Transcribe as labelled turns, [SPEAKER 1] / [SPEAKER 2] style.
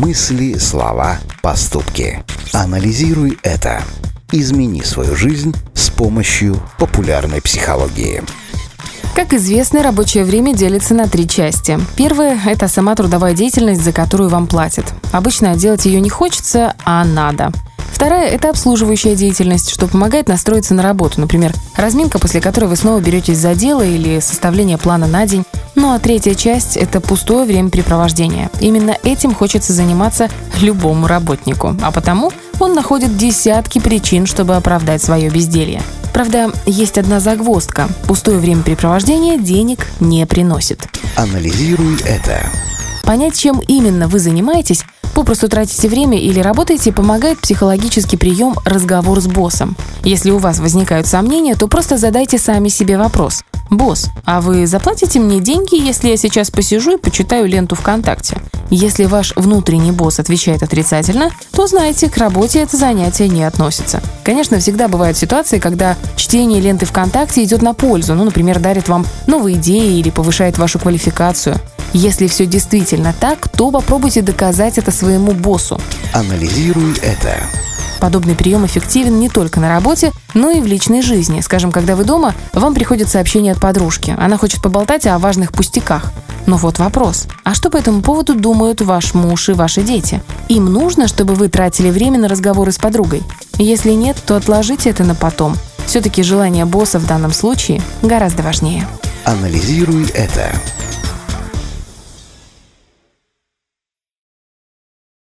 [SPEAKER 1] Мысли, слова, поступки. Анализируй это. Измени свою жизнь с помощью популярной психологии.
[SPEAKER 2] Как известно, рабочее время делится на три части. Первое – это сама трудовая деятельность, за которую вам платят. Обычно делать ее не хочется, а надо. Вторая – это обслуживающая деятельность, что помогает настроиться на работу. Например, разминка, после которой вы снова беретесь за дело или составление плана на день. Ну а третья часть – это пустое времяпрепровождение. Именно этим хочется заниматься любому работнику. А потому он находит десятки причин, чтобы оправдать свое безделье. Правда, есть одна загвоздка. Пустое времяпрепровождение денег не приносит.
[SPEAKER 1] Анализируй это.
[SPEAKER 2] Понять, чем именно вы занимаетесь, попросту тратите время или работаете, помогает психологический прием «разговор с боссом». Если у вас возникают сомнения, то просто задайте сами себе вопрос. «Босс, а вы заплатите мне деньги, если я сейчас посижу и почитаю ленту ВКонтакте?» Если ваш внутренний босс отвечает отрицательно, то знайте, к работе это занятие не относится. Конечно, всегда бывают ситуации, когда чтение ленты ВКонтакте идет на пользу, ну, например, дарит вам новые идеи или повышает вашу квалификацию. Если все действительно так, то попробуйте доказать это своему боссу.
[SPEAKER 1] Анализируй это.
[SPEAKER 2] Подобный прием эффективен не только на работе, но и в личной жизни. Скажем, когда вы дома, вам приходит сообщение от подружки. Она хочет поболтать о важных пустяках. Но вот вопрос. А что по этому поводу думают ваш муж и ваши дети? Им нужно, чтобы вы тратили время на разговоры с подругой? Если нет, то отложите это на потом. Все-таки желание босса в данном случае гораздо важнее.
[SPEAKER 1] Анализируй это.